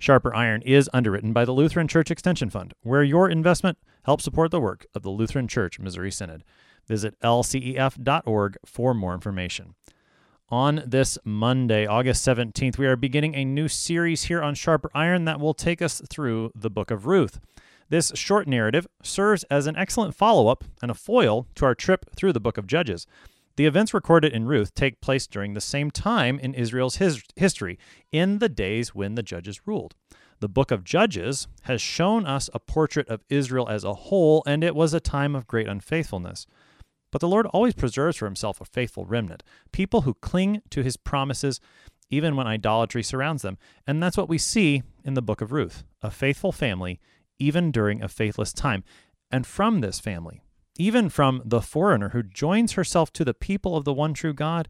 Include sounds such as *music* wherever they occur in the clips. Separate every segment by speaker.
Speaker 1: Sharper Iron is underwritten by the Lutheran Church Extension Fund, where your investment helps support the work of the Lutheran Church Missouri Synod. Visit lcef.org for more information. On this Monday, August 17th, we are beginning a new series here on Sharper Iron that will take us through the book of Ruth. This short narrative serves as an excellent follow up and a foil to our trip through the book of Judges. The events recorded in Ruth take place during the same time in Israel's his- history, in the days when the judges ruled. The book of Judges has shown us a portrait of Israel as a whole, and it was a time of great unfaithfulness. But the Lord always preserves for himself a faithful remnant, people who cling to his promises even when idolatry surrounds them. And that's what we see in the book of Ruth a faithful family, even during a faithless time. And from this family, even from the foreigner who joins herself to the people of the one true God,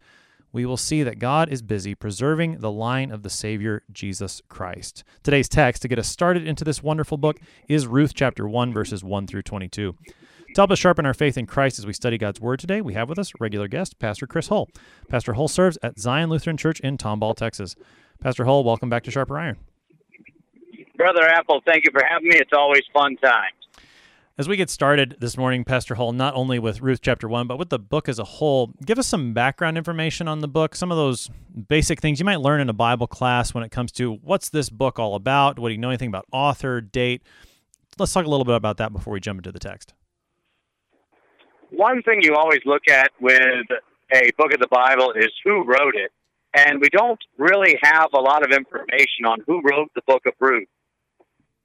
Speaker 1: we will see that God is busy preserving the line of the Savior, Jesus Christ. Today's text to get us started into this wonderful book is Ruth chapter 1, verses 1 through 22. To help us sharpen our faith in Christ as we study God's Word today, we have with us regular guest, Pastor Chris Hull. Pastor Hull serves at Zion Lutheran Church in Tomball, Texas. Pastor Hull, welcome back to Sharper Iron.
Speaker 2: Brother Apple, thank you for having me. It's always fun time.
Speaker 1: As we get started this morning, Pastor Hull, not only with Ruth chapter 1, but with the book as a whole, give us some background information on the book, some of those basic things you might learn in a Bible class when it comes to what's this book all about? What do you know anything about author, date? Let's talk a little bit about that before we jump into the text.
Speaker 2: One thing you always look at with a book of the Bible is who wrote it. And we don't really have a lot of information on who wrote the book of Ruth.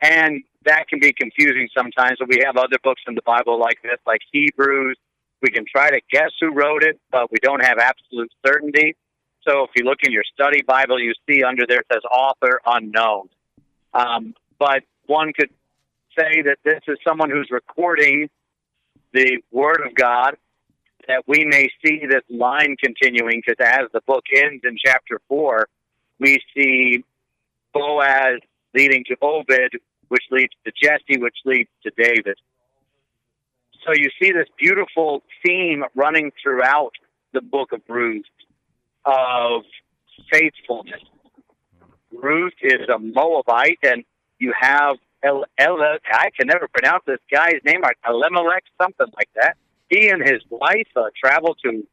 Speaker 2: And that can be confusing sometimes. So we have other books in the Bible like this, like Hebrews. We can try to guess who wrote it, but we don't have absolute certainty. So if you look in your study Bible, you see under there it says author unknown. Um, but one could say that this is someone who's recording the Word of God, that we may see this line continuing, because as the book ends in chapter 4, we see Boaz leading to Obed, which leads to Jesse, which leads to David. So you see this beautiful theme running throughout the book of Ruth of faithfulness. Ruth is a Moabite, and you have El, El, I can never pronounce this guy's name, Elimelech, something like that. He and his wife uh, travel to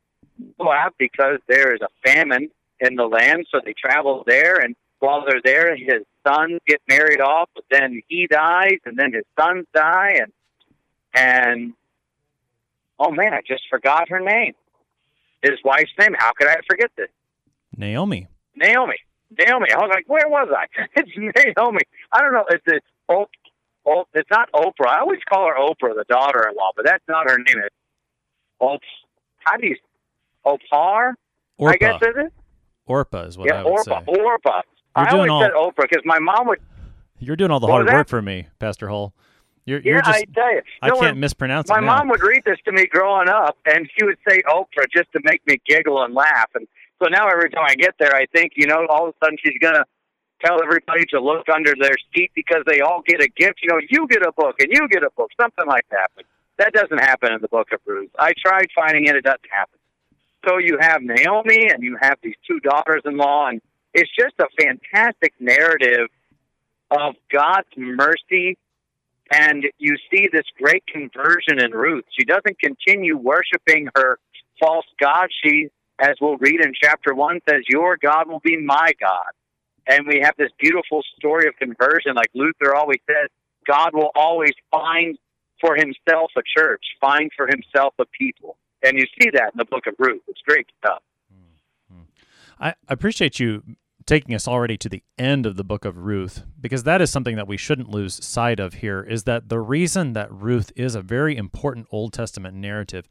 Speaker 2: Moab because there is a famine in the land, so they travel there, and while they're there, his sons get married off, but then he dies, and then his sons die, and and oh man, I just forgot her name. His wife's name. How could I forget this?
Speaker 1: Naomi.
Speaker 2: Naomi. Naomi. I was like, where was I? *laughs* It's Naomi. I don't know. It's it's oh, oh, it's not Oprah. I always call her Oprah, the daughter-in-law, but that's not her name. It's Op. How do you? Opar.
Speaker 1: Orpah.
Speaker 2: I guess is it?
Speaker 1: Orpa is what
Speaker 2: yeah,
Speaker 1: I would
Speaker 2: Orpah.
Speaker 1: say.
Speaker 2: Orpah.
Speaker 1: You're
Speaker 2: I
Speaker 1: doing
Speaker 2: always
Speaker 1: all-
Speaker 2: said Oprah because my mom would.
Speaker 1: You're doing all the hard work for me, Pastor Hull. You're,
Speaker 2: Yeah,
Speaker 1: you're just,
Speaker 2: I tell you.
Speaker 1: I can't mispronounce
Speaker 2: My
Speaker 1: it now.
Speaker 2: mom would read this to me growing up, and she would say Oprah just to make me giggle and laugh. And so now every time I get there, I think, you know, all of a sudden she's going to tell everybody to look under their seat because they all get a gift. You know, you get a book and you get a book, something like that. But that doesn't happen in the book of Ruth. I tried finding it, it doesn't happen. So you have Naomi and you have these two daughters in law, and it's just a fantastic narrative of God's mercy and you see this great conversion in Ruth. She doesn't continue worshiping her false god. She, as we'll read in chapter one, says, Your God will be my God. And we have this beautiful story of conversion. Like Luther always says, God will always find for himself a church, find for himself a people. And you see that in the book of Ruth. It's great stuff.
Speaker 1: I appreciate you taking us already to the end of the book of Ruth because that is something that we shouldn't lose sight of here is that the reason that Ruth is a very important Old Testament narrative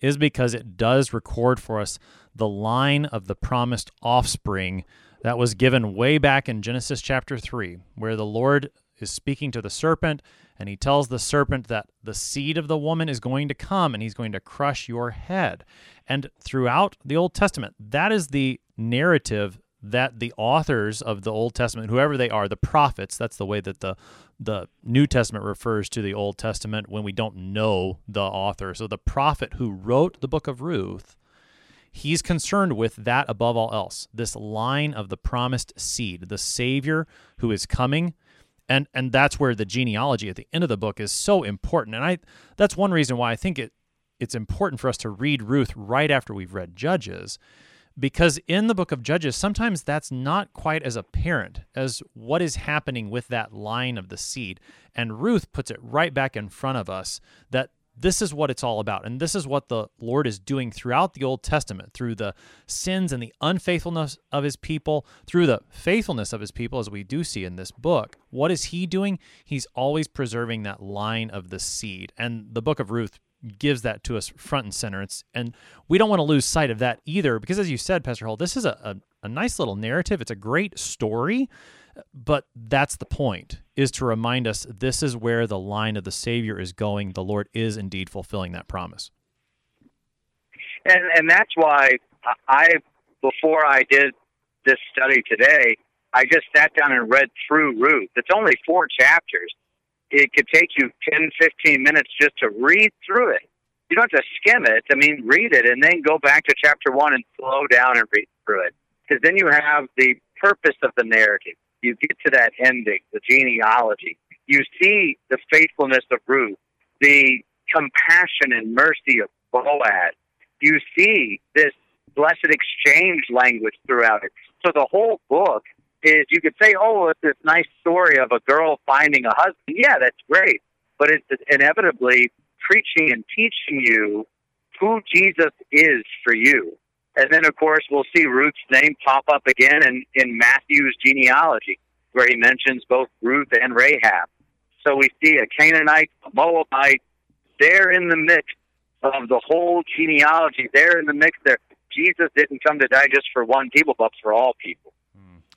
Speaker 1: is because it does record for us the line of the promised offspring that was given way back in Genesis chapter 3 where the Lord is speaking to the serpent, and he tells the serpent that the seed of the woman is going to come and he's going to crush your head. And throughout the Old Testament, that is the narrative that the authors of the Old Testament, whoever they are, the prophets, that's the way that the the New Testament refers to the Old Testament when we don't know the author. So the prophet who wrote the book of Ruth, he's concerned with that above all else. This line of the promised seed, the savior who is coming. And and that's where the genealogy at the end of the book is so important. And I that's one reason why I think it it's important for us to read Ruth right after we've read Judges because in the book of Judges, sometimes that's not quite as apparent as what is happening with that line of the seed. And Ruth puts it right back in front of us that this is what it's all about. And this is what the Lord is doing throughout the Old Testament, through the sins and the unfaithfulness of his people, through the faithfulness of his people, as we do see in this book. What is he doing? He's always preserving that line of the seed. And the book of Ruth gives that to us front and center. It's and we don't want to lose sight of that either, because as you said, Pastor Hull, this is a, a, a nice little narrative. It's a great story, but that's the point is to remind us this is where the line of the Savior is going. The Lord is indeed fulfilling that promise.
Speaker 2: And and that's why I before I did this study today, I just sat down and read through Ruth. It's only four chapters it could take you 10, 15 minutes just to read through it. You don't have to skim it. I mean, read it and then go back to chapter one and slow down and read through it. Because then you have the purpose of the narrative. You get to that ending, the genealogy. You see the faithfulness of Ruth, the compassion and mercy of Boaz. You see this blessed exchange language throughout it. So the whole book is you could say, oh, it's this nice story of a girl finding a husband. Yeah, that's great. But it's inevitably preaching and teaching you who Jesus is for you. And then, of course, we'll see Ruth's name pop up again in, in Matthew's genealogy, where he mentions both Ruth and Rahab. So we see a Canaanite, a Moabite, they're in the mix of the whole genealogy. They're in the mix there. Jesus didn't come to die just for one people, but for all people.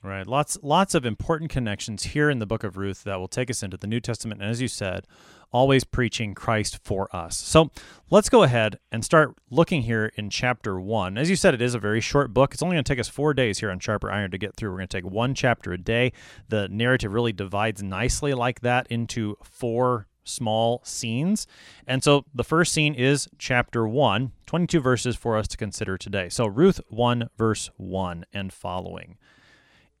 Speaker 1: Right. Lots lots of important connections here in the book of Ruth that will take us into the New Testament and as you said, always preaching Christ for us. So, let's go ahead and start looking here in chapter 1. As you said, it is a very short book. It's only going to take us 4 days here on Sharper Iron to get through. We're going to take one chapter a day. The narrative really divides nicely like that into four small scenes. And so the first scene is chapter 1, 22 verses for us to consider today. So Ruth 1 verse 1 and following.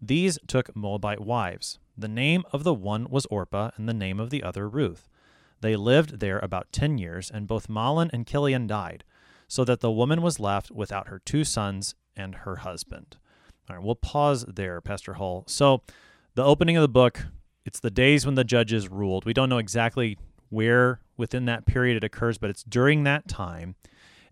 Speaker 1: These took Moabite wives. The name of the one was Orpah, and the name of the other Ruth. They lived there about ten years, and both Mahlon and Chilion died, so that the woman was left without her two sons and her husband. All right, we'll pause there, Pastor Hull. So, the opening of the book, it's the days when the judges ruled. We don't know exactly where within that period it occurs, but it's during that time.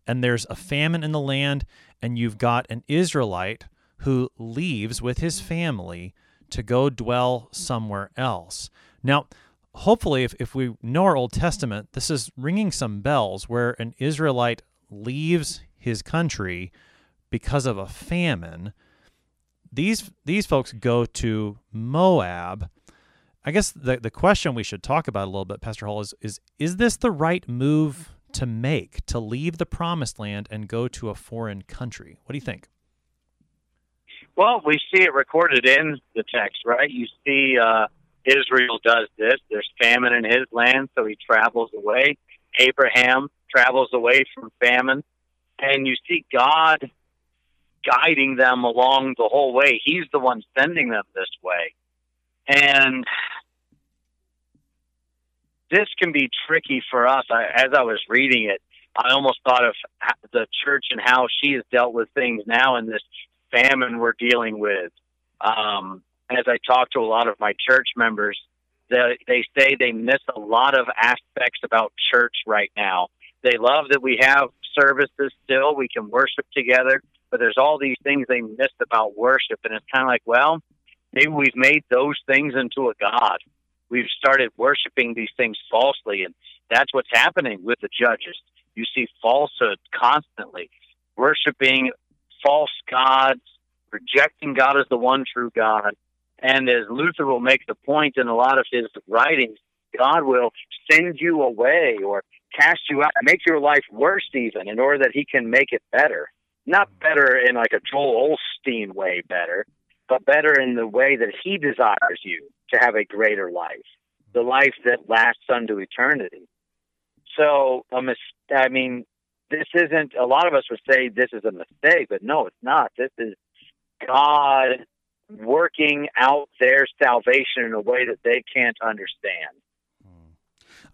Speaker 1: And there's a famine in the land, and you've got an Israelite who leaves with his family to go dwell somewhere else. Now, hopefully, if, if we know our Old Testament, this is ringing some bells where an Israelite leaves his country because of a famine. These these folks go to Moab. I guess the the question we should talk about a little bit, Pastor Hull, is is is this the right move to make to leave the promised land and go to a foreign country? What do you think?
Speaker 2: Well, we see it recorded in the text, right? You see uh, Israel does this. There's famine in his land, so he travels away. Abraham travels away from famine. And you see God guiding them along the whole way. He's the one sending them this way. And this can be tricky for us. I, as I was reading it, I almost thought of the church and how she has dealt with things now in this famine we're dealing with. Um, as I talk to a lot of my church members, They, they say they miss a lot of aspects about church right now. They love that we have services still, we can worship together, but there's all these things they missed about worship. And it's kind of like, well, maybe we've made those things into a God. We've started worshiping these things falsely, and that's what's happening with the judges. You see falsehood constantly, worshiping false gods, rejecting God as the one true God. And as Luther will make the point in a lot of his writings, God will send you away or cast you out, make your life worse even in order that he can make it better. Not better in like a Joel Osteen way better, but better in the way that he desires you to have a greater life, the life that lasts unto eternity. So, a mis- I mean, this isn't, a lot of us would say this is a mistake, but no, it's not. This is God working out their salvation in a way that they can't understand. Hmm.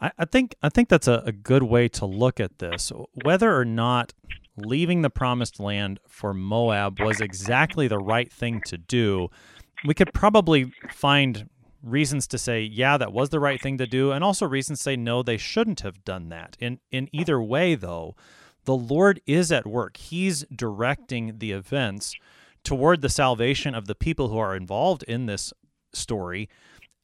Speaker 1: I, I think I think that's a, a good way to look at this. Whether or not leaving the promised land for Moab was exactly the right thing to do, we could probably find reasons to say, yeah, that was the right thing to do, and also reasons to say, no, they shouldn't have done that. In in either way, though, the Lord is at work. He's directing the events toward the salvation of the people who are involved in this story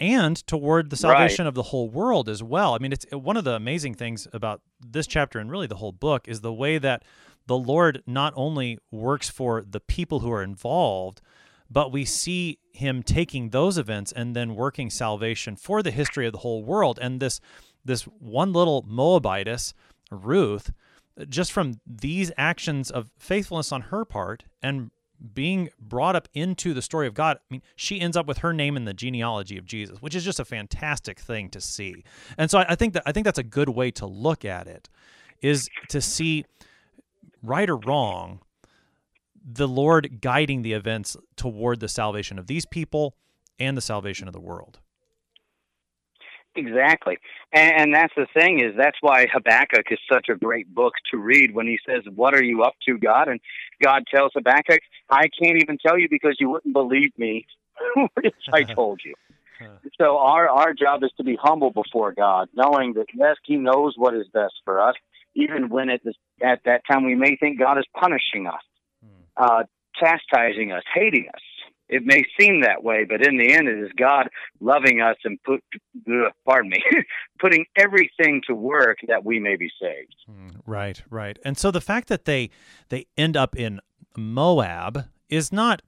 Speaker 1: and toward the salvation right. of the whole world as well. I mean, it's one of the amazing things about this chapter and really the whole book is the way that the Lord not only works for the people who are involved, but we see him taking those events and then working salvation for the history of the whole world. And this this one little Moabitess, Ruth, just from these actions of faithfulness on her part and being brought up into the story of God, I mean, she ends up with her name in the genealogy of Jesus, which is just a fantastic thing to see. And so I, I think that I think that's a good way to look at it, is to see right or wrong, the Lord guiding the events toward the salvation of these people and the salvation of the world.
Speaker 2: Exactly. And, that's the thing is that's why Habakkuk is such a great book to read when he says, What are you up to, God? And God tells Habakkuk, I can't even tell you because you wouldn't believe me *laughs* if I *laughs* told you. so our our job is to be humble before God, knowing that yes, He knows what is best for us, even when at, this, at that time we may think God is punishing us, hmm. uh, chastising us, hating us. It may seem that way, but in the end, it is God loving us and put, pardon me, *laughs* putting everything to work that we may be saved.
Speaker 1: Hmm, right, right. And so the fact that they they end up in Moab is not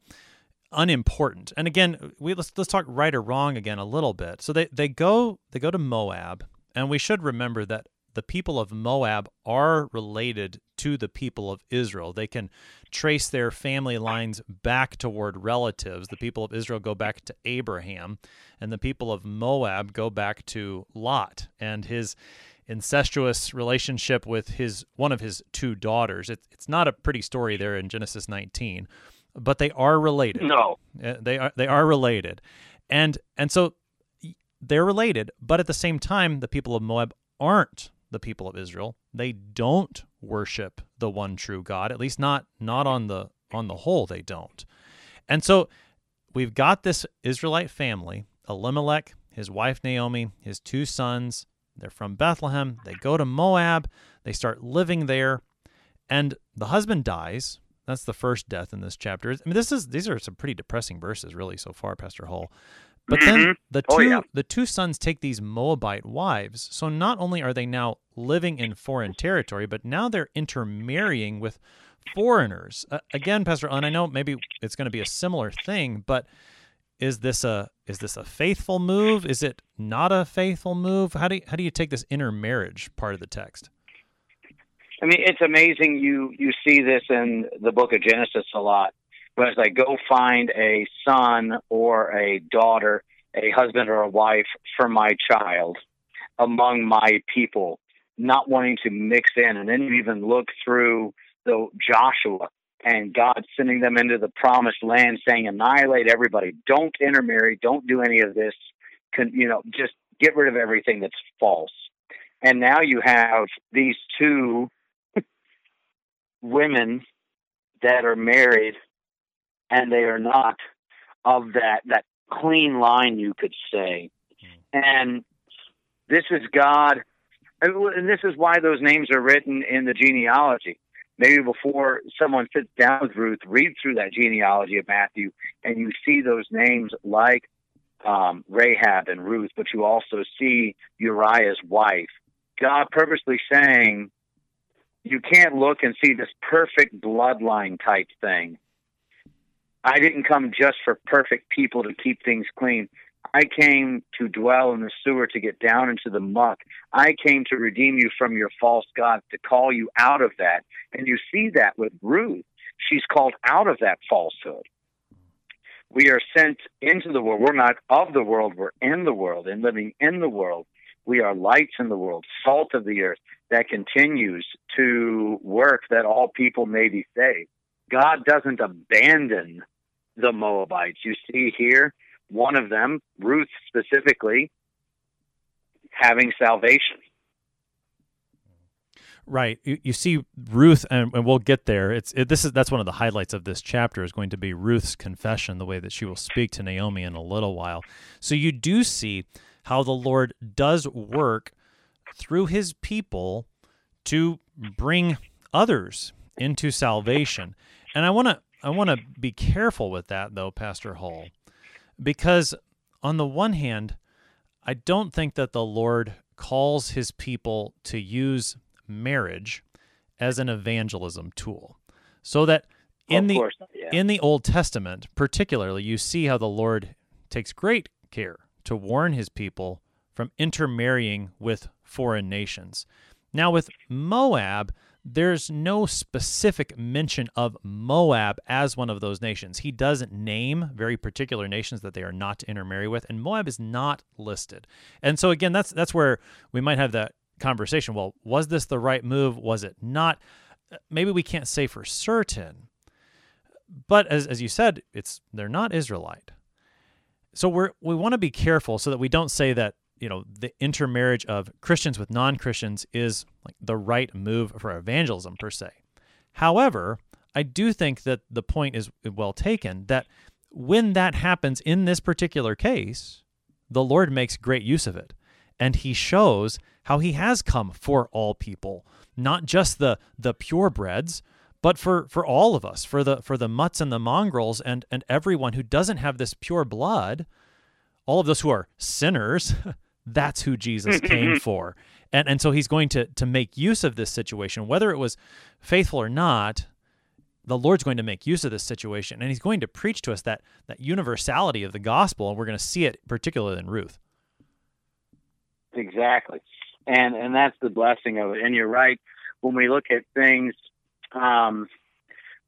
Speaker 1: unimportant. And again, we let's let's talk right or wrong again a little bit. So they they go they go to Moab, and we should remember that the people of Moab are related to the people of Israel. They can trace their family lines back toward relatives. The people of Israel go back to Abraham, and the people of Moab go back to Lot and his incestuous relationship with his one of his two daughters. It, it's not a pretty story there in Genesis 19, but they are related.
Speaker 2: No,
Speaker 1: uh, they are they are related, and and so they're related. But at the same time, the people of Moab aren't the people of Israel. They don't worship the one true God, at least not not on the on the whole they don't. And so we've got this Israelite family, Elimelech, his wife Naomi, his two sons, they're from Bethlehem. They go to Moab, they start living there, and the husband dies. That's the first death in this chapter. I mean, this is these are some pretty depressing verses, really, so far, Pastor Hull. But mm-hmm. then the two oh, yeah. the two sons take these Moabite wives. So not only are they now living in foreign territory, but now they're intermarrying with foreigners. Uh, again, Pastor and I know maybe it's going to be a similar thing, but is this a is this a faithful move? Is it not a faithful move? How do you, how do you take this intermarriage part of the text?
Speaker 2: I mean, it's amazing. You you see this in the book of Genesis a lot was like go find a son or a daughter, a husband or a wife for my child among my people, not wanting to mix in. And then you even look through the Joshua and God sending them into the promised land, saying, annihilate everybody. Don't intermarry. Don't do any of this. You know, just get rid of everything that's false. And now you have these two *laughs* women that are married and they are not of that that clean line, you could say. And this is God, and this is why those names are written in the genealogy. Maybe before someone sits down with Ruth, read through that genealogy of Matthew, and you see those names like um, Rahab and Ruth, but you also see Uriah's wife. God purposely saying, you can't look and see this perfect bloodline type thing. I didn't come just for perfect people to keep things clean. I came to dwell in the sewer to get down into the muck. I came to redeem you from your false gods, to call you out of that. And you see that with Ruth. She's called out of that falsehood. We are sent into the world. We're not of the world, we're in the world and living in the world. We are lights in the world, salt of the earth that continues to work that all people may be saved. God doesn't abandon the Moabites. You see here, one of them, Ruth specifically, having salvation.
Speaker 1: Right. You, you see Ruth, and, and, we'll get there. It's it, this is that's one of the highlights of this chapter is going to be Ruth's confession, the way that she will speak to Naomi in a little while. So you do see how the Lord does work through His people to bring others into salvation, and I want to I want to be careful with that though, Pastor Hull, because on the one hand, I don't think that the Lord calls His people to use marriage as an evangelism tool. So that in the
Speaker 2: yeah.
Speaker 1: in the Old Testament, particularly, you see how the Lord takes great care to warn his people from intermarrying with foreign nations. Now with Moab, there's no specific mention of Moab as one of those nations. He doesn't name very particular nations that they are not to intermarry with, and Moab is not listed. And so again, that's that's where we might have that conversation. Well, was this the right move? Was it not? Uh, maybe we can't say for certain. But as, as you said, it's they're not Israelite. So we're we want to be careful so that we don't say that, you know, the intermarriage of Christians with non-Christians is like the right move for evangelism per se. However, I do think that the point is well taken that when that happens in this particular case, the Lord makes great use of it and he shows how he has come for all people, not just the the purebreds, but for for all of us, for the for the mutts and the mongrels and and everyone who doesn't have this pure blood, all of those who are sinners, *laughs* that's who Jesus came for. And and so he's going to to make use of this situation whether it was faithful or not. The Lord's going to make use of this situation and he's going to preach to us that that universality of the gospel and we're going to see it particularly in Ruth.
Speaker 2: Exactly. And and that's the blessing of it. And you're right. When we look at things, um,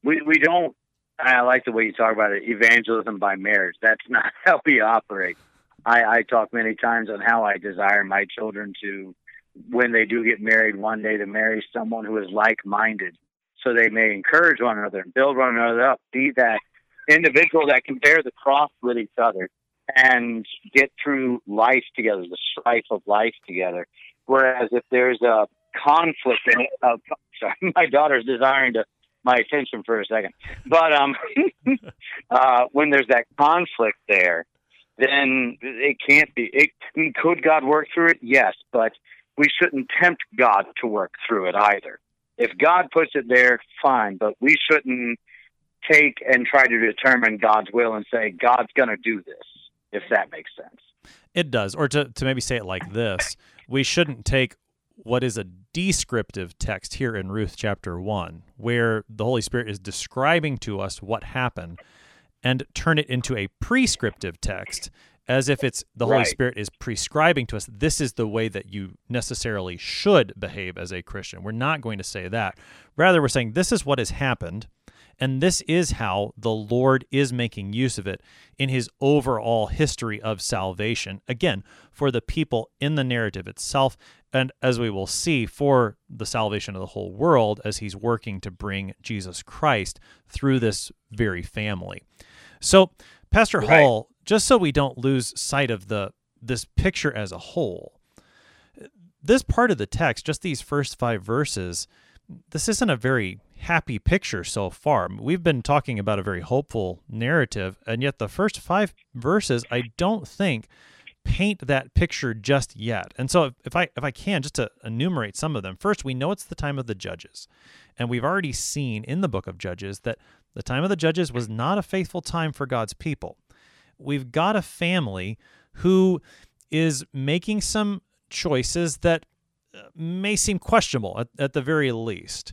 Speaker 2: we we don't. I like the way you talk about it. Evangelism by marriage. That's not *laughs* how we operate. I, I talk many times on how I desire my children to, when they do get married one day, to marry someone who is like-minded, so they may encourage one another and build one another up. Be that individual that can bear the cross with each other and get through life together, the strife of life together. Whereas if there's a conflict in it, uh, *laughs* sorry, my daughter's desiring to my attention for a second, but um, *laughs* uh, when there's that conflict there, then it can't be. It could God work through it? Yes, but we shouldn't tempt God to work through it either. If God puts it there, fine, but we shouldn't take and try to determine God's will and say God's going to do this if that makes sense.
Speaker 1: It does. Or to, to maybe say it like this we shouldn't take what is a descriptive text here in Ruth chapter 1, where the Holy Spirit is describing to us what happened, and turn it into a prescriptive text as if it's the Holy
Speaker 2: right.
Speaker 1: Spirit is prescribing to us this is the way that you necessarily should behave as a Christian. We're not going to say that. Rather, we're saying this is what has happened and this is how the Lord is making use of it in his overall history of salvation. Again, for the people in the narrative itself, and as we will see, for the salvation of the whole world as he's working to bring Jesus Christ through this very family. So, Pastor
Speaker 2: right.
Speaker 1: Hull, just so we don't lose sight of the this picture as a whole, this part of the text, just these first five verses, this isn't a very happy picture so far. We've been talking about a very hopeful narrative, and yet the first five verses, I don't think, paint that picture just yet. And so if, if I if I can just to enumerate some of them. First, we know it's the time of the judges. And we've already seen in the book of Judges that the time of the judges was not a faithful time for God's people. We've got a family who is making some choices that uh, may seem questionable at, at the very least.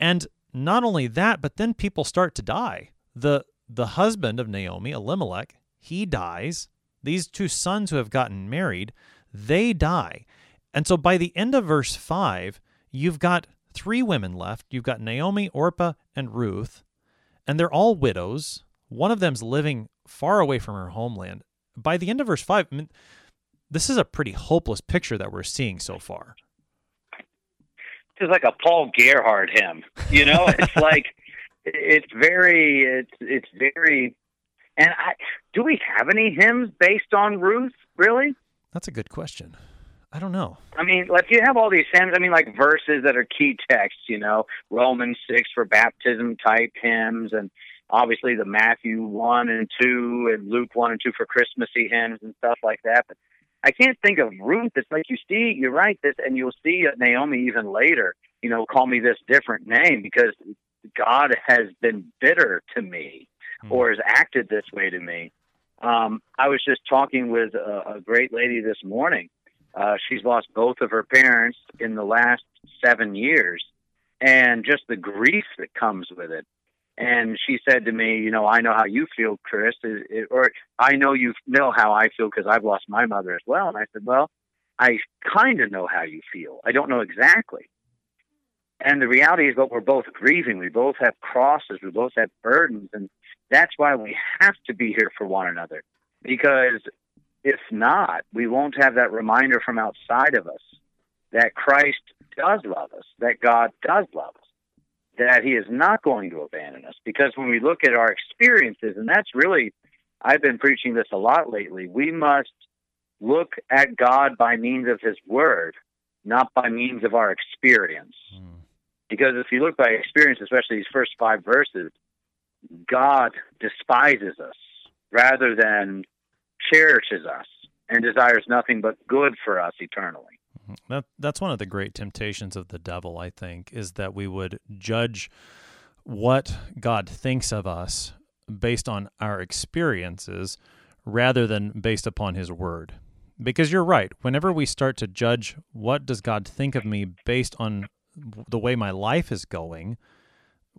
Speaker 1: And not only that, but then people start to die. The the husband of Naomi, Elimelech, he dies. These two sons who have gotten married, they die. And so by the end of verse 5, you've got three women left. You've got Naomi, Orpah, and Ruth, and they're all widows. One of them's living far away from her homeland. By the end of verse 5, I mean, this is a pretty hopeless picture that we're seeing so far.
Speaker 2: It's like a Paul Gerhardt hymn. You know, *laughs* it's like it's very it's it's very and I do we have any hymns based on Ruth, really?
Speaker 1: That's a good question. I don't know.
Speaker 2: I mean, like you have all these hymns. I mean, like verses that are key texts. You know, Romans six for baptism type hymns, and obviously the Matthew one and two, and Luke one and two for Christmassy hymns and stuff like that. But I can't think of Ruth. It's like you see, you write. This, and you'll see Naomi even later. You know, call me this different name because God has been bitter to me, mm. or has acted this way to me. Um, I was just talking with a, a great lady this morning. Uh, she's lost both of her parents in the last seven years, and just the grief that comes with it. And she said to me, "You know, I know how you feel, Chris, it, it, or I know you know how I feel because I've lost my mother as well." And I said, "Well, I kind of know how you feel. I don't know exactly." And the reality is, that we're both grieving. We both have crosses. We both have burdens, and that's why we have to be here for one another. Because if not, we won't have that reminder from outside of us that Christ does love us, that God does love us that he is not going to abandon us. Because when we look at our experiences, and that's really, I've been preaching this a lot lately, we must look at God by means of his word, not by means of our experience. Mm. Because if you look by experience, especially these first five verses, God despises us rather than cherishes us and desires nothing but good for us eternally.
Speaker 1: That that's one of the great temptations of the devil, I think, is that we would judge what God thinks of us based on our experiences rather than based upon his word. Because you're right, whenever we start to judge what does God think of me based on the way my life is going,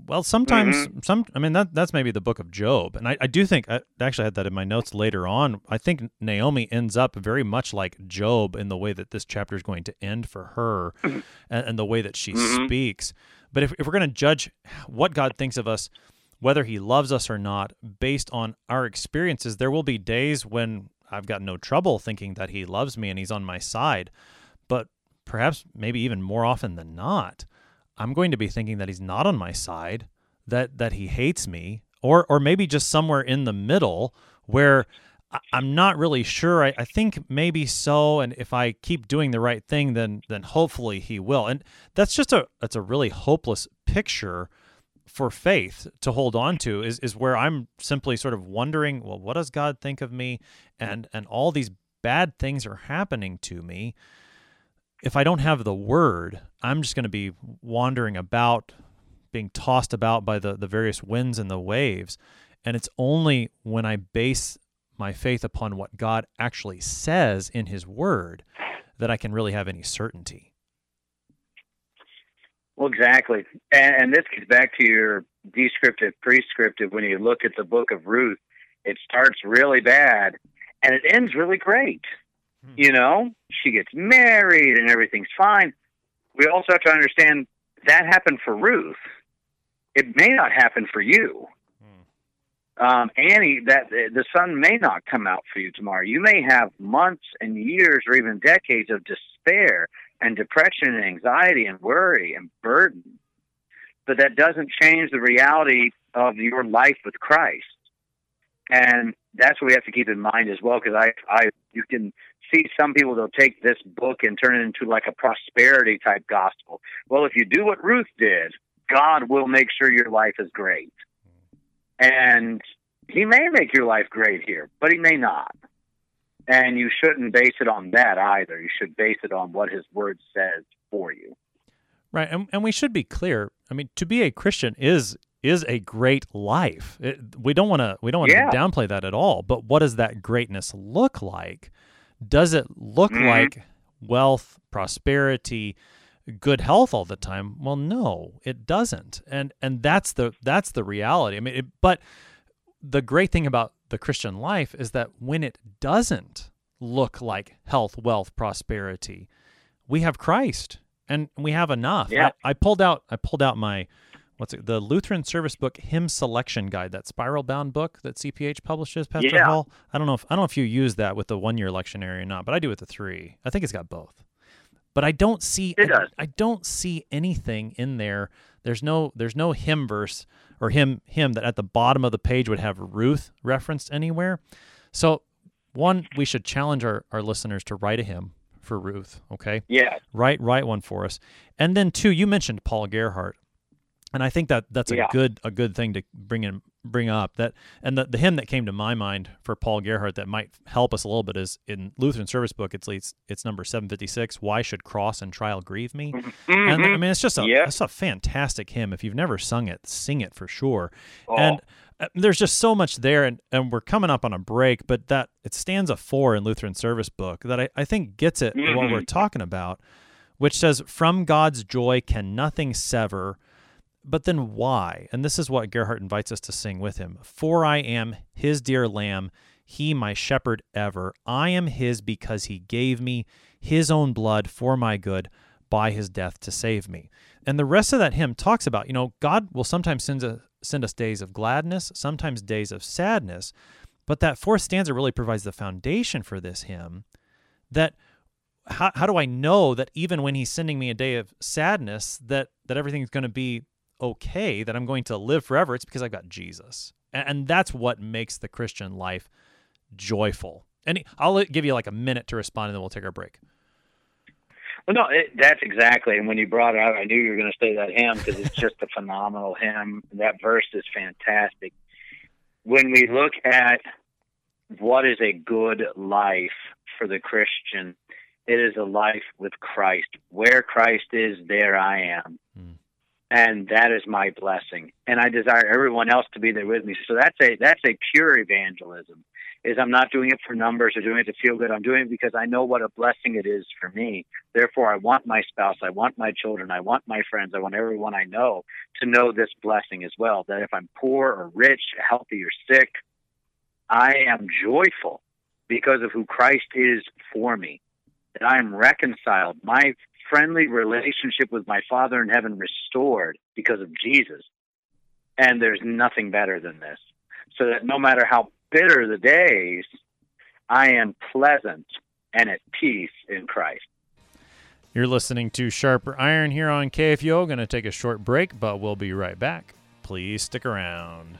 Speaker 1: well, sometimes mm-hmm. some. I mean, that that's maybe the book of Job, and I, I do think I actually had that in my notes later on. I think Naomi ends up very much like Job in the way that this chapter is going to end for her, mm-hmm. and, and, the way that she mm-hmm. speaks. But if if we're going to judge what God thinks of us, whether He loves us or not, based on our experiences, there will be days when I've got no trouble thinking that He loves me and He's on my side, but perhaps maybe even more often than not I'm going to be thinking that he's not on my side, that that he hates me, or or maybe just somewhere in the middle where I'm not really sure. I, I think maybe so, and if I keep doing the right thing, then then hopefully he will. And that's just a that's a really hopeless picture for faith to hold on to is is where I'm simply sort of wondering, well, what does God think of me? And and all these bad things are happening to me if I don't have the word, I'm just going to be wandering about, being tossed about by the, the various winds and the waves. And it's only when I base my faith upon what God actually says in His Word that I can really have any certainty.
Speaker 2: Well, exactly. And, and this gets back to your descriptive, prescriptive. When you look at the book of Ruth, it starts really bad and it ends really great. Hmm. You know, she gets married and everything's fine. We also have to understand that happened for Ruth. It may not happen for you. Hmm. Um, Annie, that the sun may not come out for you tomorrow. You may have months and years or even decades of despair and depression and anxiety and worry and burden. But that doesn't change the reality of your life with Christ. And that's what we have to keep in mind as well, because I, I, you can see some people they'll take this book and turn it into like a prosperity type gospel. Well, if you do what Ruth did, God will make sure your life is great. And he may make your life great here, but he may not. And you shouldn't base it on that either. You should base it on what his word says for you.
Speaker 1: Right. And, and we should be clear. I mean, to be a Christian is is a great life. It, we don't want to we don't want to
Speaker 2: Yeah.
Speaker 1: downplay that at all. But what does that greatness look like? Does it look
Speaker 2: Mhm.
Speaker 1: like wealth, prosperity, good health all the time? Well, no, it doesn't. And and that's the that's the reality. I mean, it, but the great thing about the Christian life is that when it doesn't look like health, wealth, prosperity, we have Christ and we have enough.
Speaker 2: Yeah.
Speaker 1: I, I pulled out I pulled out my what's it the Lutheran Service Book Hymn Selection Guide, that spiral bound book that CPH publishes, Pastor
Speaker 2: Yeah.
Speaker 1: Hull. I don't know if I don't know if you use that with the one year lectionary or not, but I do with the three. I think it's got both. But I don't see
Speaker 2: It does.
Speaker 1: I don't see anything in there. There's no there's no hymn verse or hymn hymn that at the bottom of the page would have Ruth referenced anywhere. So one, we should challenge our, our listeners to write a hymn for Ruth, okay?
Speaker 2: Yeah.
Speaker 1: Write write one for us. And then two, you mentioned Paul Gerhardt. And I think that that's a
Speaker 2: Yeah.
Speaker 1: good a good thing to bring in bring up that and the, the hymn that came to my mind for Paul Gerhardt that might help us a little bit is in Lutheran Service Book it's it's, it's number 756 why should cross and trial grieve me and I
Speaker 2: Mhm.
Speaker 1: mean it's just a
Speaker 2: Yeah.
Speaker 1: it's a fantastic hymn if you've never sung it sing it for sure
Speaker 2: Oh,
Speaker 1: and uh, there's just so much there and, and we're coming up on a break but that it stands a four in lutheran service book that i, I think gets it what
Speaker 2: Mhm.
Speaker 1: we're talking about which says from god's joy can nothing sever but then why? And this is what gerhardt invites us to sing with him. For i am his dear lamb he my shepherd ever. I am his because he gave me his own blood for my good by his death to save me. And the rest of that hymn talks about you know god will sometimes send, send us days of gladness sometimes days of sadness. But that fourth stanza really provides the foundation for this hymn that how, how do i know that even when he's sending me a day of sadness that that everything's going to be okay that i'm going to live forever it's because i've got jesus and, and that's what makes the christian life joyful and i'll give you like a minute to respond and then we'll take our break
Speaker 2: Well, no, it, that's exactly. And when you brought it out, I knew you were going to say that hymn because it's just a phenomenal hymn. That verse is fantastic. When we look at what is a good life for the Christian, it is a life with Christ. Where Christ is, there I am.
Speaker 1: Mm.
Speaker 2: And that is my blessing. And I desire everyone else to be there with me. So that's a that's a pure evangelism. Is I'm not doing it for numbers or doing it to feel good. I'm doing it because I know what a blessing it is for me. Therefore, I want my spouse, I want my children, I want my friends, I want everyone I know to know this blessing as well. That if I'm poor or rich, healthy or sick, I am joyful because of who Christ is for me. That I am reconciled, my friendly relationship with my Father in heaven restored because of Jesus. And there's nothing better than this. So that no matter how bitter the days, I am pleasant and at peace in Christ.
Speaker 1: You're listening to Sharper Iron here on KFUO. Going to take a short break, but we'll be right back. Please stick around.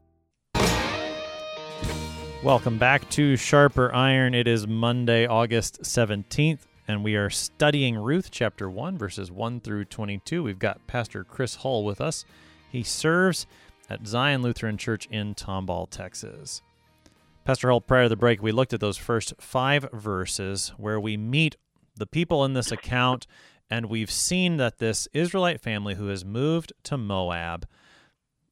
Speaker 1: Welcome back to Sharper Iron. It is Monday, August 17th, and we are studying Ruth chapter 1, verses 1 through 22. We've got Pastor Chris Hull with us. He serves at Zion Lutheran Church in Tomball, Texas. Pastor Hull, prior to the break, we looked at those first five verses where we meet the people in this account, and we've seen that this Israelite family who has moved to Moab,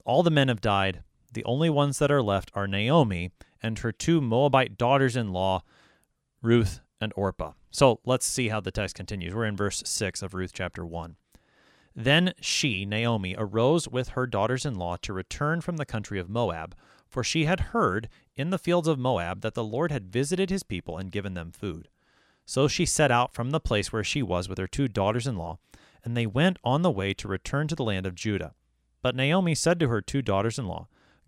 Speaker 1: all the men have died. The only ones that are left are Naomi and her two Moabite daughters in law, Ruth and Orpah. So let's see how the text continues. We're in verse 6 of Ruth chapter 1. Then she, Naomi, arose with her daughters in law to return from the country of Moab, for she had heard in the fields of Moab that the Lord had visited his people and given them food. So she set out from the place where she was with her two daughters in law, and they went on the way to return to the land of Judah. But Naomi said to her two daughters in law,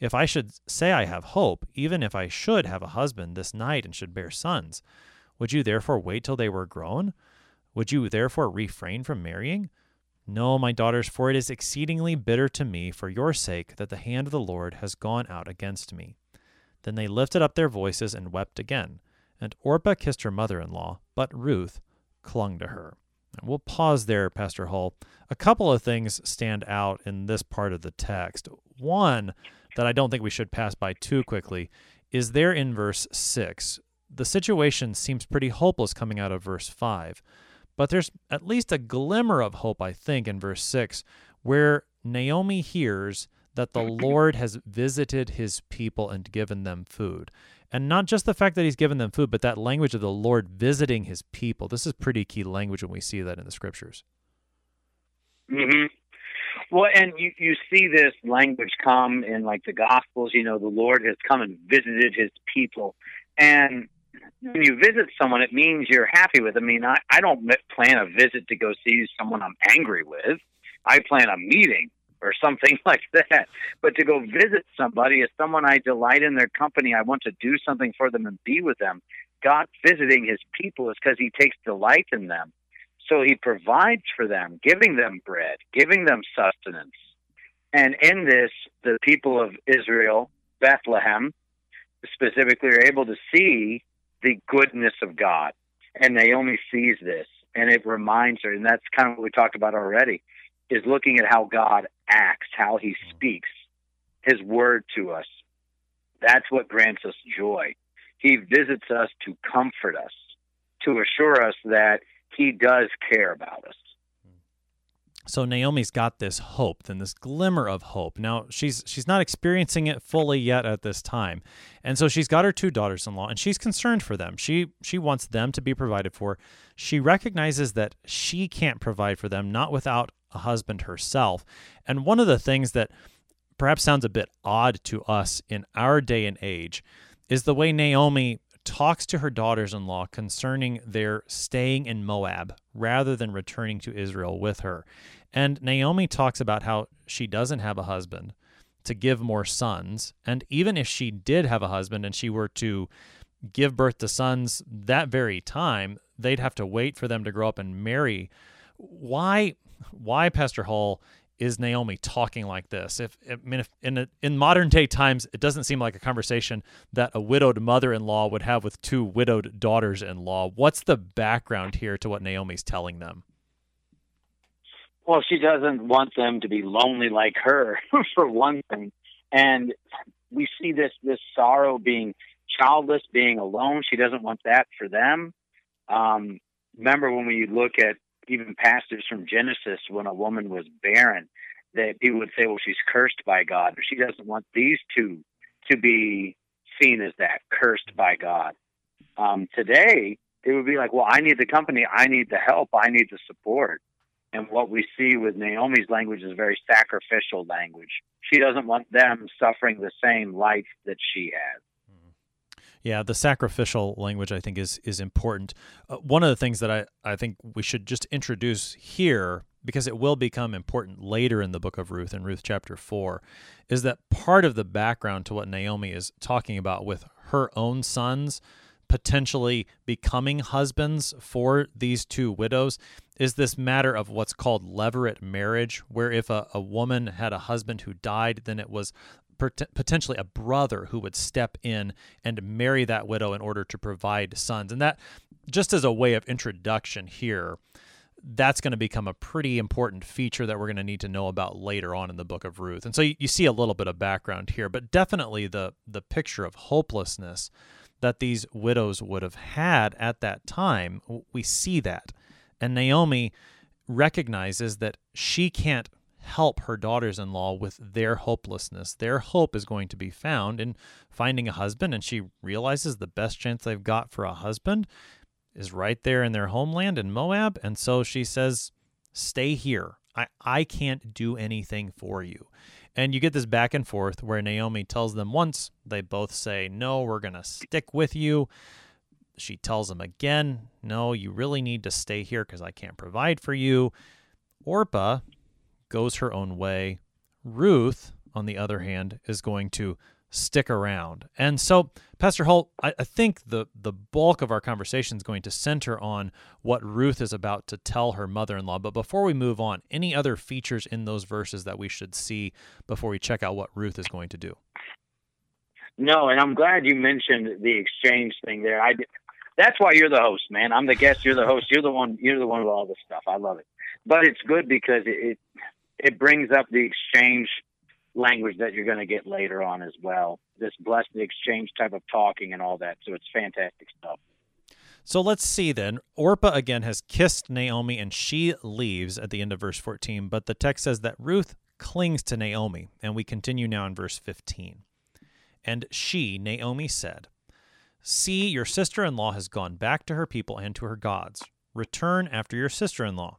Speaker 1: If I should say I have hope, even if I should have a husband this night and should bear sons, would you therefore wait till they were grown? Would you therefore refrain from marrying? No, my daughters, for it is exceedingly bitter to me for your sake that the hand of the Lord has gone out against me. Then they lifted up their voices and wept again. And Orpah kissed her mother in law, but Ruth clung to her. We'll pause there, Pastor Hull. A couple of things stand out in this part of the text. One that I don't think we should pass by too quickly is there in verse 6. The situation seems pretty hopeless coming out of verse 5, but there's at least a glimmer of hope, I think, in verse 6, where Naomi hears that the *clears throat* Lord has visited his people and given them food. And not just the fact that he's given them food, but that language of the Lord visiting his people. This is pretty key language when we see that in the scriptures.
Speaker 2: hmm Well, and you, you see this language come in like the Gospels, you know, the Lord has come and visited his people. And when you visit someone, it means you're happy with them. I mean, I, I don't plan a visit to go see someone I'm angry with. I plan a meeting or something *laughs* like that. But to go visit somebody is someone I delight in their company. I want to do something for them and be with them. God visiting his people is because he takes delight in them. So he provides for them, giving them bread, giving them sustenance. And in this, the people of Israel, Bethlehem, specifically, are able to see the goodness of God. And Naomi sees this, and it reminds her, and that's kind of what we talked about already, is looking at how God acts, how he speaks, his word to us. That's what grants us joy. He visits us to comfort us, to assure us that he does care about us.
Speaker 1: So Naomi's got this hope, then this glimmer of hope. Now she's she's not experiencing it fully yet at this time. And so she's got her two daughters-in-law and she's concerned for them. She she wants them to be provided for. She recognizes that she can't provide for them not without a husband herself. And one of the things that perhaps sounds a bit odd to us in our day and age is the way Naomi talks to her daughters in law concerning their staying in Moab rather than returning to Israel with her. And Naomi talks about how she doesn't have a husband to give more sons. And even if she did have a husband and she were to give birth to sons that very time, they'd have to wait for them to grow up and marry. Why, why, Pastor Hull, is Naomi talking like this? If I mean, if in a, in modern day times, it doesn't seem like a conversation that a widowed mother-in-law would have with two widowed daughters-in-law. What's the background here to what Naomi's telling them?
Speaker 2: Well, she doesn't want them to be lonely like her, *laughs* for one thing, and we see this this sorrow being childless, being alone. She doesn't want that for them. Um, remember when we look at even passages from Genesis when a woman was barren, that people would say, well, she's cursed by God. But she doesn't want these two to be seen as that, cursed by God. Um, today, it would be like, well, I need the company, I need the help, I need the support. And what we see with Naomi's language is very sacrificial language. She doesn't want them suffering the same life that she has.
Speaker 1: Yeah, the sacrificial language I think is is important. Uh, one of the things that I, I think we should just introduce here because it will become important later in the book of Ruth in Ruth chapter 4 is that part of the background to what Naomi is talking about with her own sons potentially becoming husbands for these two widows is this matter of what's called levirate marriage, where if a, a woman had a husband who died, then it was potentially a brother who would step in and marry that widow in order to provide sons. And that, just as a way of introduction here, that's going to become a pretty important feature that we're going to need to know about later on in the book of Ruth. And so you, you see a little bit of background here, but definitely the the picture of hopelessness that these widows would have had at that time. We see that. And Naomi recognizes that she can't help her daughters in law with their hopelessness. Their hope is going to be found in finding a husband, and she realizes the best chance they've got for a husband is right there in their homeland in Moab. And so she says, Stay here. I, I can't do anything for you. And you get this back and forth where Naomi tells them once, they both say, No, we're going to stick with you. She tells them again, No, you really need to stay here because I can't provide for you. Orpah goes her own way. Ruth, on the other hand, is going to stick around. And so, Pastor Hull, I, I, think the the bulk of our conversation is going to center on what Ruth is about to tell her mother-in-law. But before we move on, any other features in those verses that we should see before we check out what Ruth is going to do?
Speaker 2: No, and I'm glad you mentioned the exchange thing there. I that's why you're the host, man. I'm the guest. You're the host. You're the one. You're the one with all the stuff. I love it. But it's good because it, it it brings up the exchange language that you're going to get later on as well. This blessed exchange type of talking and all that. So it's fantastic stuff.
Speaker 1: So let's see then. Orpah again has kissed Naomi and she leaves at the end of verse 14, but the text says that Ruth clings to Naomi. And we continue now in verse 15. And she, Naomi, said, See, your sister in law has gone back to her people and to her gods. Return after your sister in law.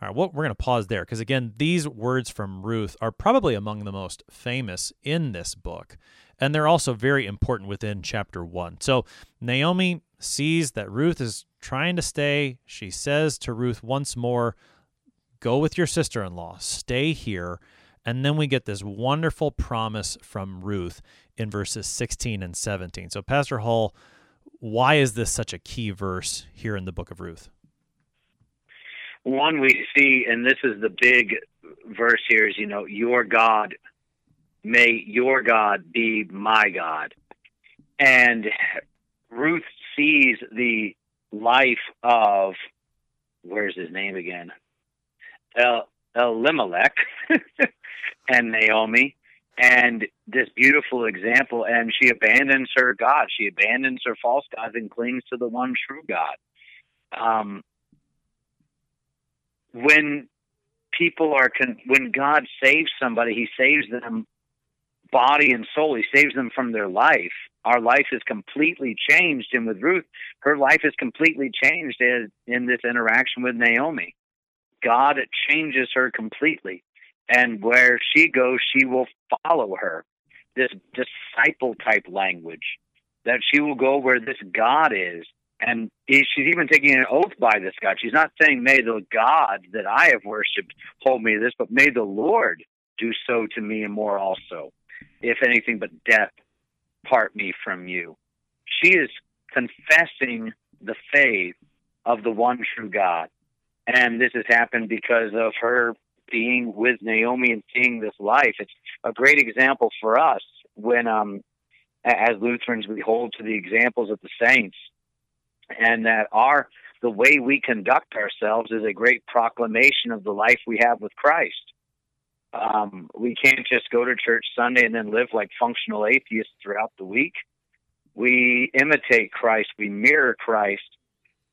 Speaker 1: All right, well, we're going to pause there because, again, these words from Ruth are probably among the most famous in this book, and they're also very important within chapter one. So, Naomi sees that Ruth is trying to stay. She says to Ruth once more, Go with your sister in law, stay here. And then we get this wonderful promise from Ruth in verses 16 and 17. So, Pastor Hull, why is this such a key verse here in the book of Ruth?
Speaker 2: One we see, and this is the big verse here, is you know, your God, may your God be my God. And Ruth sees the life of, where's his name again? El, Elimelech *laughs* and Naomi, and this beautiful example. And she abandons her God. She abandons her false gods and clings to the one true God. Um, when people are con- when God saves somebody, He saves them body and soul. He saves them from their life. Our life is completely changed, and with Ruth, her life is completely changed in, in this interaction with Naomi. God changes her completely, and where she goes, she will follow her. This disciple type language that she will go where this God is, and she's even taking an oath by this God. She's not saying, May the God that I have worshiped hold me to this, but may the Lord do so to me and more also, if anything but death part me from you. She is confessing the faith of the one true God. And this has happened because of her being with Naomi and seeing this life. It's a great example for us when, um, as Lutherans, we hold to the examples of the saints and that our the way we conduct ourselves is a great proclamation of the life we have with Christ. Um, we can't just go to church Sunday and then live like functional atheists throughout the week. We imitate Christ, we mirror Christ,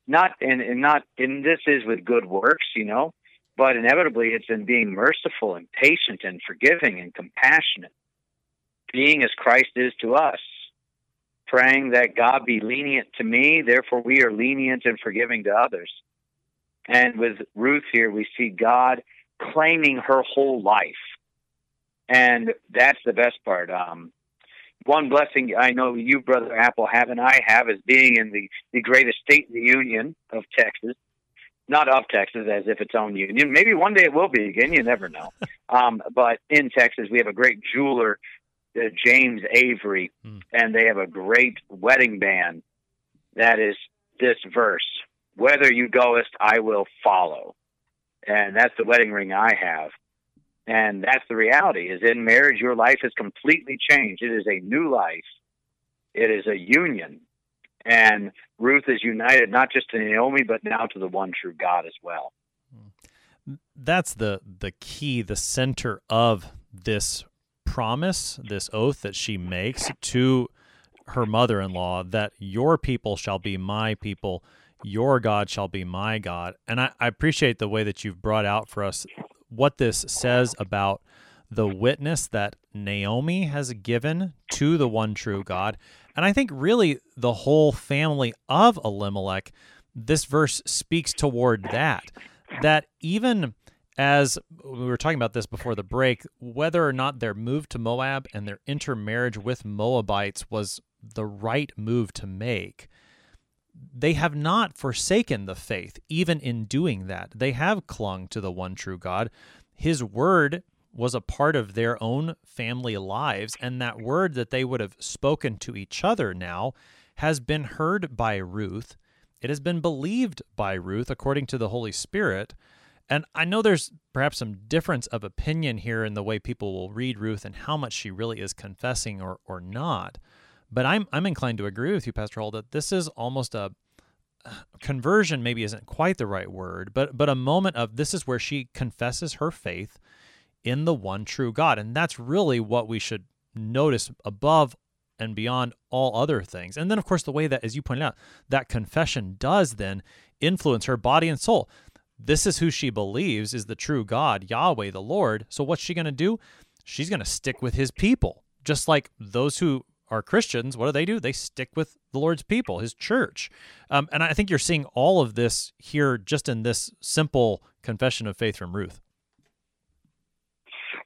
Speaker 2: not and, and not and this is with good works, you know, but inevitably it's in being merciful and patient and forgiving and compassionate, being as Christ is to us praying that God be lenient to me, therefore we are lenient and forgiving to others. And with Ruth here, we see God claiming her whole life. And that's the best part. Um, one blessing I know you, Brother Apple, have and I have is being in the, the greatest state in the Union of Texas. Not of Texas as if its own union. Maybe one day it will be again. You never know. *laughs* Um, but in Texas, we have a great jeweler uh, James Avery, mm. and they have a great wedding band that is this verse Whether you goest, I will follow. And that's the wedding ring I have. And that's the reality is in marriage, your life has completely changed. It is a new life. It is a union. And Ruth is united not just to Naomi, but now to the one true God as well.
Speaker 1: That's the the key, the center of this promise, this oath that she makes to her mother-in-law that your people shall be my people, your God shall be my God. And I, I appreciate the way that you've brought out for us what this says about the witness that Naomi has given to the one true God. And I think really the whole family of Elimelech, this verse speaks toward that. That even as we were talking about this before the break, whether or not their move to Moab and their intermarriage with Moabites was the right move to make, they have not forsaken the faith, even in doing that. They have clung to the one true God. His word was a part of their own family lives, and that word that they would have spoken to each other now has been heard by Ruth. It has been believed by Ruth according to the Holy Spirit. And I know there's perhaps some difference of opinion here in the way people will read Ruth and how much she really is confessing or, or not. But I'm I'm inclined to agree with you, Pastor Hull, that this is almost a *sighs* conversion maybe isn't quite the right word, but but a moment of this is where she confesses her faith in the one true God. And that's really what we should notice above and beyond all other things. And then of course the way that as you pointed out, that confession does then influence her body and soul. This is who she believes is the true God, Yahweh the Lord. So what's she going to do? She's going to stick with his people. Just like those who are Christians, what do they do? They stick with the Lord's people, His church. Um, and I think you're seeing all of this here just in this simple confession of faith from Ruth.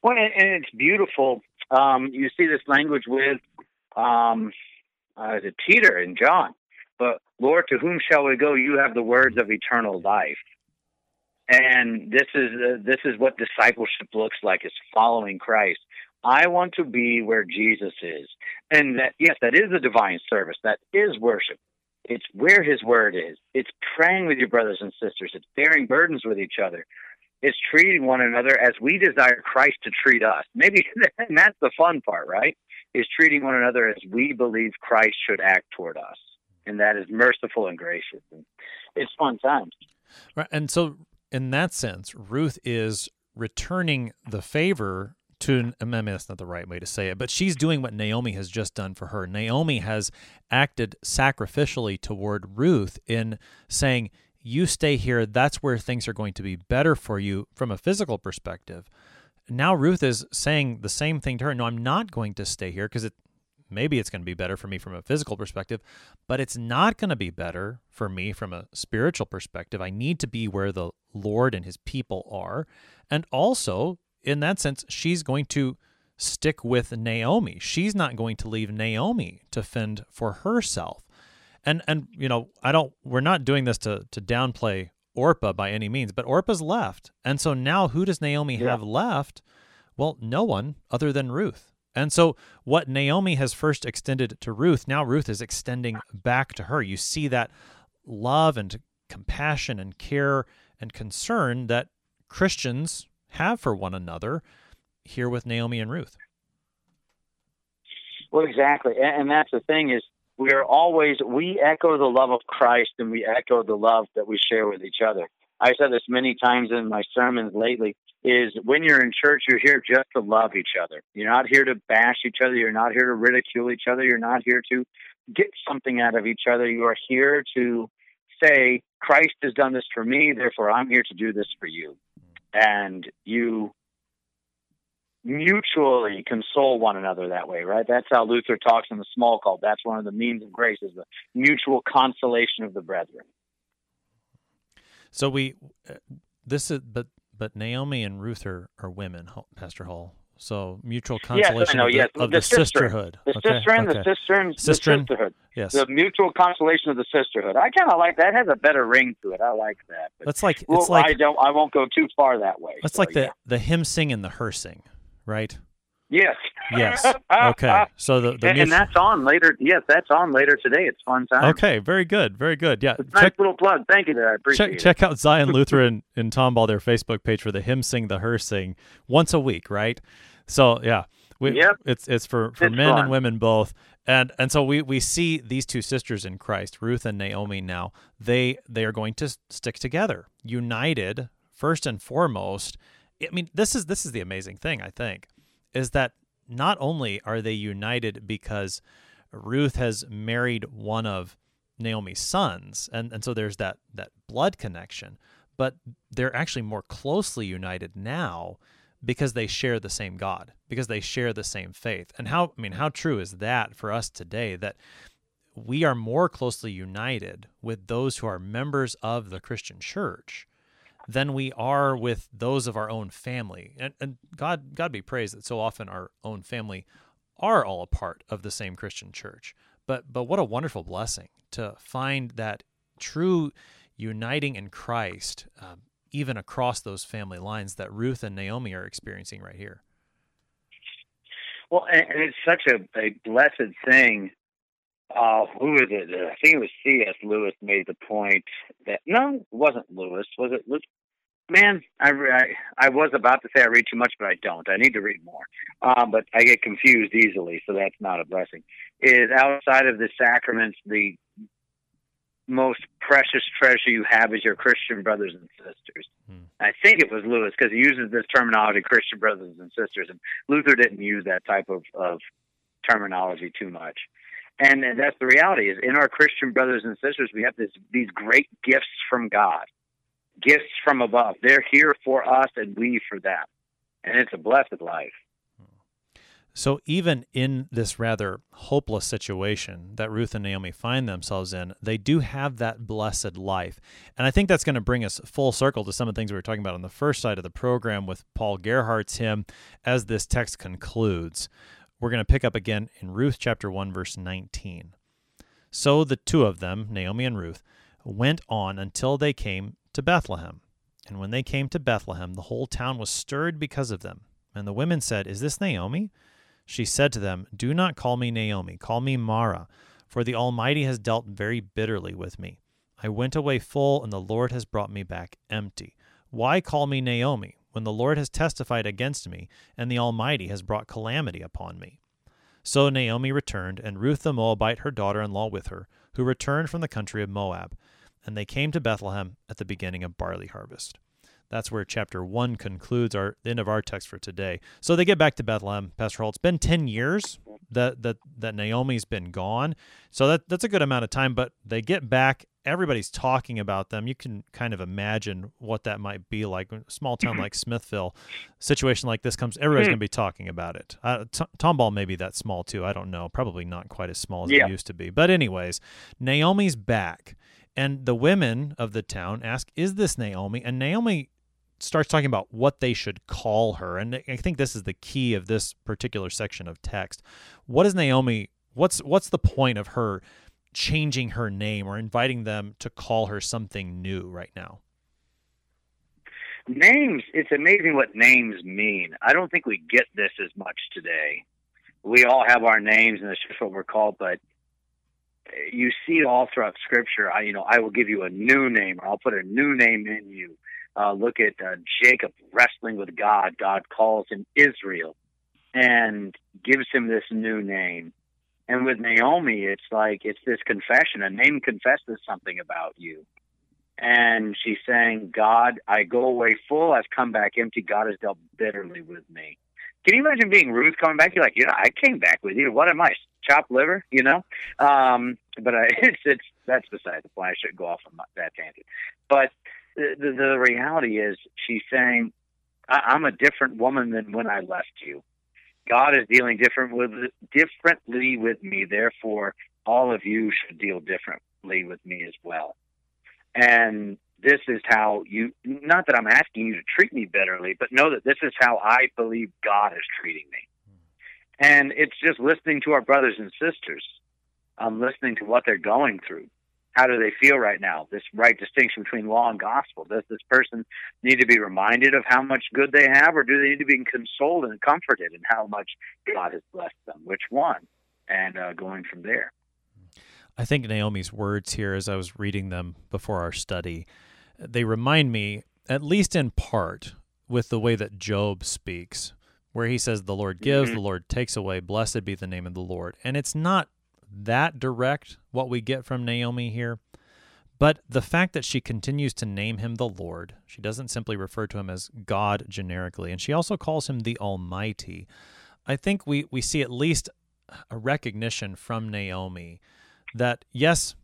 Speaker 2: Well, and, it's beautiful. Um, you see this language with um, uh, Peter and John. But Lord, to whom shall we go? You have the words of eternal life. And this is uh, this is what discipleship looks like: is following Christ. I want to be where Jesus is. And that, yes, that is a divine service. That is worship. It's where his word is. It's praying with your brothers and sisters. It's bearing burdens with each other. It's treating one another as we desire Christ to treat us. Maybe, *laughs* and that's the fun part, right? Is treating one another as we believe Christ should act toward us. And that is merciful and gracious. And it's fun times.
Speaker 1: Right. And so, in that sense, Ruth is returning the favor to maybe that's not the right way to say it, but she's doing what Naomi has just done for her. Naomi has acted sacrificially toward Ruth in saying, "You stay here. That's where things are going to be better for you from a physical perspective." Now Ruth is saying the same thing to her. No, I'm not going to stay here because it maybe it's going to be better for me from a physical perspective, but it's not going to be better for me from a spiritual perspective. I need to be where the Lord and his people are. And also, in that sense, she's going to stick with Naomi. She's not going to leave Naomi to fend for herself. And and you know, I don't we're not doing this to to downplay Orpah by any means, but Orpah's left. And so now who does Naomi yeah. have left? Well, no one other than Ruth. And so what Naomi has first extended to Ruth, now Ruth is extending back to her. You see that love and compassion and care and concern that Christians have for one another here with Naomi and Ruth.
Speaker 2: Well, exactly. And that's the thing is we are always, we echo the love of Christ and we echo the love that we share with each other. I've said this many times in my sermons lately is when you're in church, you're here just to love each other. You're not here to bash each other. You're not here to ridicule each other. You're not here to get something out of each other. You are here to say, Christ has done this for me, therefore I'm here to do this for you and you mutually console one another that way, right? That's how Luther talks in the Smalcald. That's one of the means of grace is the mutual consolation of the brethren.
Speaker 1: So we, uh, this is, but but Naomi and Ruth are, are women, Pastor Hull. So mutual consolation yes, know, of, the, yes. of the, the sisterhood.
Speaker 2: The okay. okay. the the sisterhood.
Speaker 1: Yes.
Speaker 2: The mutual consolation of the sisterhood. I kind of like that. It has a better ring to it. I like that.
Speaker 1: But that's like it's like
Speaker 2: I don't. I won't go too far that way.
Speaker 1: That's so, like the yeah. the hymn sing and the her sing, right?
Speaker 2: Yes.
Speaker 1: Yes. *laughs* Okay. So the, the
Speaker 2: and, and, that's on later. Yes, that's on later today. It's fun time.
Speaker 1: Okay. Very good. Very good. Yeah.
Speaker 2: Check, nice little plug. Thank you. There. I appreciate
Speaker 1: check,
Speaker 2: it.
Speaker 1: Check out Zion *laughs* Lutheran in Tomball, their Facebook page for the hymn sing, the her sing once a week, right? So yeah. We,
Speaker 2: yep.
Speaker 1: It's it's for, for
Speaker 2: it's
Speaker 1: men
Speaker 2: fun.
Speaker 1: and women both. And and so we, we see these two sisters in Christ, Ruth and Naomi now. They they are going to stick together, united first and foremost. I mean, this is this is the amazing thing, I think, is that not only are they united because Ruth has married one of Naomi's sons, and, and so there's that that blood connection, but they're actually more closely united now because they share the same God, because they share the same faith. And how I mean, how true is that for us today that we are more closely united with those who are members of the Christian church than we are with those of our own family. And, and God, God be praised that so often our own family are all a part of the same Christian church. But but what a wonderful blessing to find that true uniting in Christ, um, even across those family lines that Ruth and Naomi are experiencing right here.
Speaker 2: Well, and, it's such a, a blessed thing. Uh, who is it? I think it was C.S. Lewis made the point that no, it wasn't Lewis. Was it? Was, man, I, I I was about to say I read too much, but I don't. I need to read more. Um, but I get confused easily, so that's not a blessing. Is outside of the sacraments, the most precious treasure you have is your Christian brothers and sisters. Hmm. I think it was Lewis because he uses this terminology, Christian brothers and sisters, and Luther didn't use that type of, of terminology too much. And, that's the reality is in our Christian brothers and sisters, we have this, these great gifts from God, gifts from above. They're here for us and we for them. And it's a blessed life.
Speaker 1: So, even in this rather hopeless situation that Ruth and Naomi find themselves in, they do have that blessed life. And I think that's going to bring us full circle to some of the things we were talking about on the first side of the program with Paul Gerhardt's hymn as this text concludes. We're going to pick up again in Ruth chapter 1, verse 19. So the two of them, Naomi and Ruth, went on until they came to Bethlehem. And when they came to Bethlehem, the whole town was stirred because of them. And the women said, Is this Naomi? She said to them, Do not call me Naomi, call me Mara, for the Almighty has dealt very bitterly with me. I went away full, and the Lord has brought me back empty. Why call me Naomi, when the Lord has testified against me, and the Almighty has brought calamity upon me? So Naomi returned, and Ruth the Moabite, her daughter in law, with her, who returned from the country of Moab. And they came to Bethlehem at the beginning of barley harvest. That's where chapter one concludes our end of our text for today. So they get back to Bethlehem, Pastor Hull. It's been ten years that that that Naomi's been gone, so that that's a good amount of time. But they get back. Everybody's talking about them. You can kind of imagine what that might be like. A small town like Smithville, situation like this comes. Everybody's going to be talking about it. Uh, T- Tomball may be that small too. I don't know. Probably not quite as small as
Speaker 2: yeah.
Speaker 1: it used to be. But anyways, Naomi's back. And the women of the town ask, Is this Naomi? And Naomi starts talking about what they should call her. And I think this is the key of this particular section of text. What is Naomi what's what's the point of her changing her name or inviting them to call her something new right now?
Speaker 2: Names, it's amazing what names mean. I don't think we get this as much today. We all have our names and it's just what we're called, but eh, you see it all throughout scripture. I, you know, I will give you a new name or I'll put a new name in you uh, look at uh, Jacob wrestling with God. God calls him Israel and gives him this new name. And with Naomi, it's like it's this confession. A name confesses something about you. And she's saying, God, I go away full, I've come back empty. God has dealt bitterly with me. Can you imagine being Ruth coming back? You're like, you know, I came back with you. What am I, chopped liver? You know, um, but I, *laughs* it's it's that's beside the point. I shouldn't go off on that tangent. But the, the, reality is she's saying, I, am a different woman than when I left you. God is dealing different with differently with me. Therefore, all of you should deal differently with me as well. And this is how you, not that I'm asking you to treat me bitterly, but know that this is how I believe God is treating me. And it's just listening to our brothers and sisters. I'm listening to what they're going through How do they feel right now? This right distinction between law and gospel. Does this person need to be reminded of how much good they have, or do they need to be consoled and comforted in how much God has blessed them? Which one? And uh, going from there.
Speaker 1: I think Naomi's words here, as I was reading them before our study, they remind me, at least in part, with the way that Job speaks, where he says, The Lord gives, mm-hmm. the Lord takes away, blessed be the name of the Lord. And it's not that direct what we get from Naomi here. But the fact that she continues to name him the Lord, she doesn't simply refer to him as God generically, and she also calls him the Almighty. I think we, we see at least a recognition from Naomi that, yes,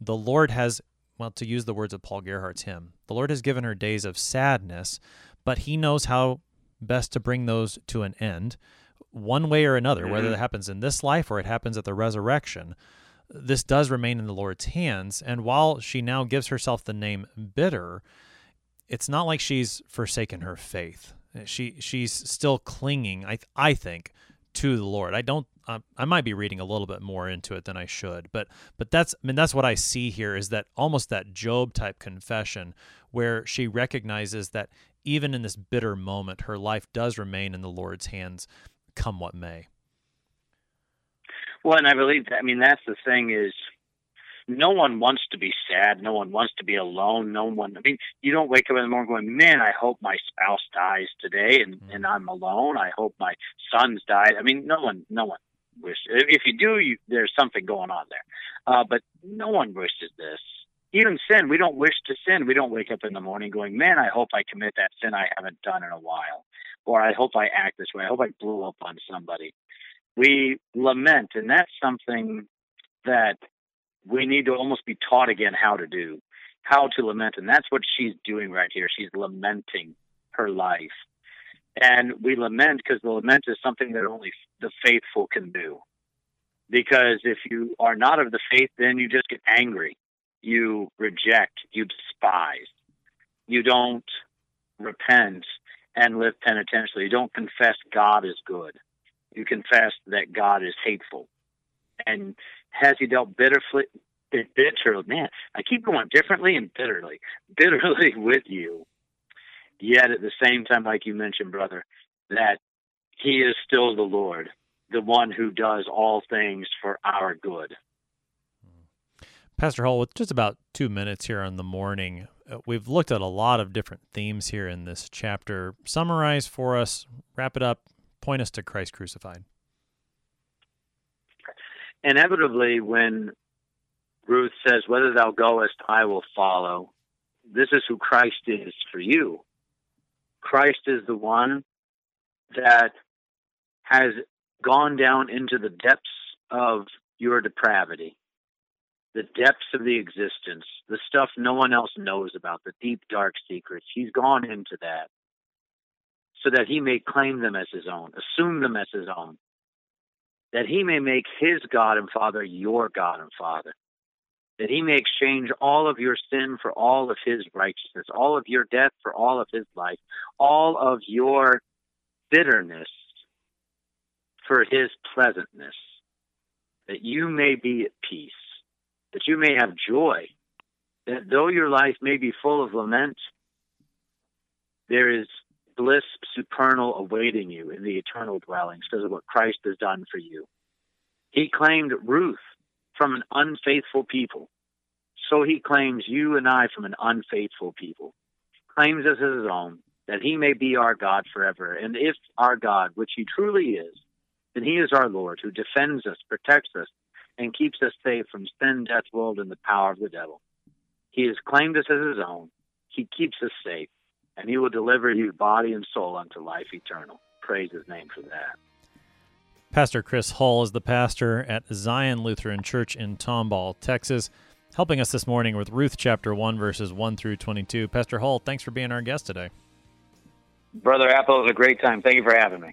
Speaker 1: the Lord has, well, to use the words of Paul Gerhardt's hymn, the Lord has given her days of sadness, but he knows how best to bring those to an end one way or another, mm-hmm. whether it happens in this life or it happens at the resurrection. This does remain in the Lord's hands. And while she now gives herself the name bitter, it's not like she's forsaken her faith. She she's still clinging, I I think, to the Lord. I don't. Uh, I might be reading a little bit more into it than I should, but but that's I mean that's what I see here is that almost that Job type confession where she recognizes that even in this bitter moment, her life does remain in the Lord's hands, come what may.
Speaker 2: Well, and I believe that, I mean that's the thing is no one wants to be sad. No one wants to be alone. No one. I mean, you don't wake up in the morning going, "Man, I hope my spouse dies today, and mm-hmm. and I'm alone. I hope my son's died." I mean, no one, no one wishes. If you do, you, there's something going on there. Uh, but no one wishes this. Even sin, we don't wish to sin. We don't wake up in the morning going, "Man, I hope I commit that sin I haven't done in a while," or "I hope I act this way. I hope I blew up on somebody." We lament, and that's something that we need to almost be taught again how to do, how to lament. And that's what she's doing right here. She's lamenting her life. And we lament because the lament is something that only the faithful can do. Because if you are not of the faith, then you just get angry. You reject, you despise. You don't repent and live penitentially. You don't confess God is good. You confess that God is hateful. And has he dealt bitterly, bitterly? Man, I keep going differently and bitterly, bitterly *laughs* with you. Yet at the same time, like you mentioned, brother, that he is still the Lord, the one who does all things for our good.
Speaker 1: Pastor Hull, with just about two minutes here on the morning, Uh, we've looked at a lot of different themes here in this chapter. Summarize for us, wrap it up, point us to Christ crucified
Speaker 2: inevitably, when Ruth says, Whether thou goest, I will follow, this is who Christ is for you. Christ is the one that has gone down into the depths of your depravity, the depths of the existence, the stuff no one else knows about, the deep, dark secrets. He's gone into that so that he may claim them as his own, assume them as his own, that he may make his God and Father your God and Father, that he may exchange all of your sin for all of his righteousness, all of your death for all of his life, all of your bitterness for his pleasantness, that you may be at peace, that you may have joy, that though your life may be full of lament, there is bliss supernal awaiting you in the eternal dwellings because of what Christ has done for you. He claimed Ruth from an unfaithful people. So he claims you and I from an unfaithful people. Claims us as his own, that he may be our God forever. And if our God, which he truly is, then he is our Lord who defends us, protects us, and keeps us safe from sin, death, world, and the power of the devil. He has claimed us as his own. He keeps us safe and he will deliver you body and soul unto life eternal. Praise his name for that.
Speaker 1: Pastor Chris Hull is the pastor at Zion Lutheran Church in Tomball, Texas, helping us this morning with Ruth chapter 1, verses 1 through 22. Pastor Hull, thanks for being our guest today.
Speaker 2: Brother Apple, it was a great time. Thank you for having me.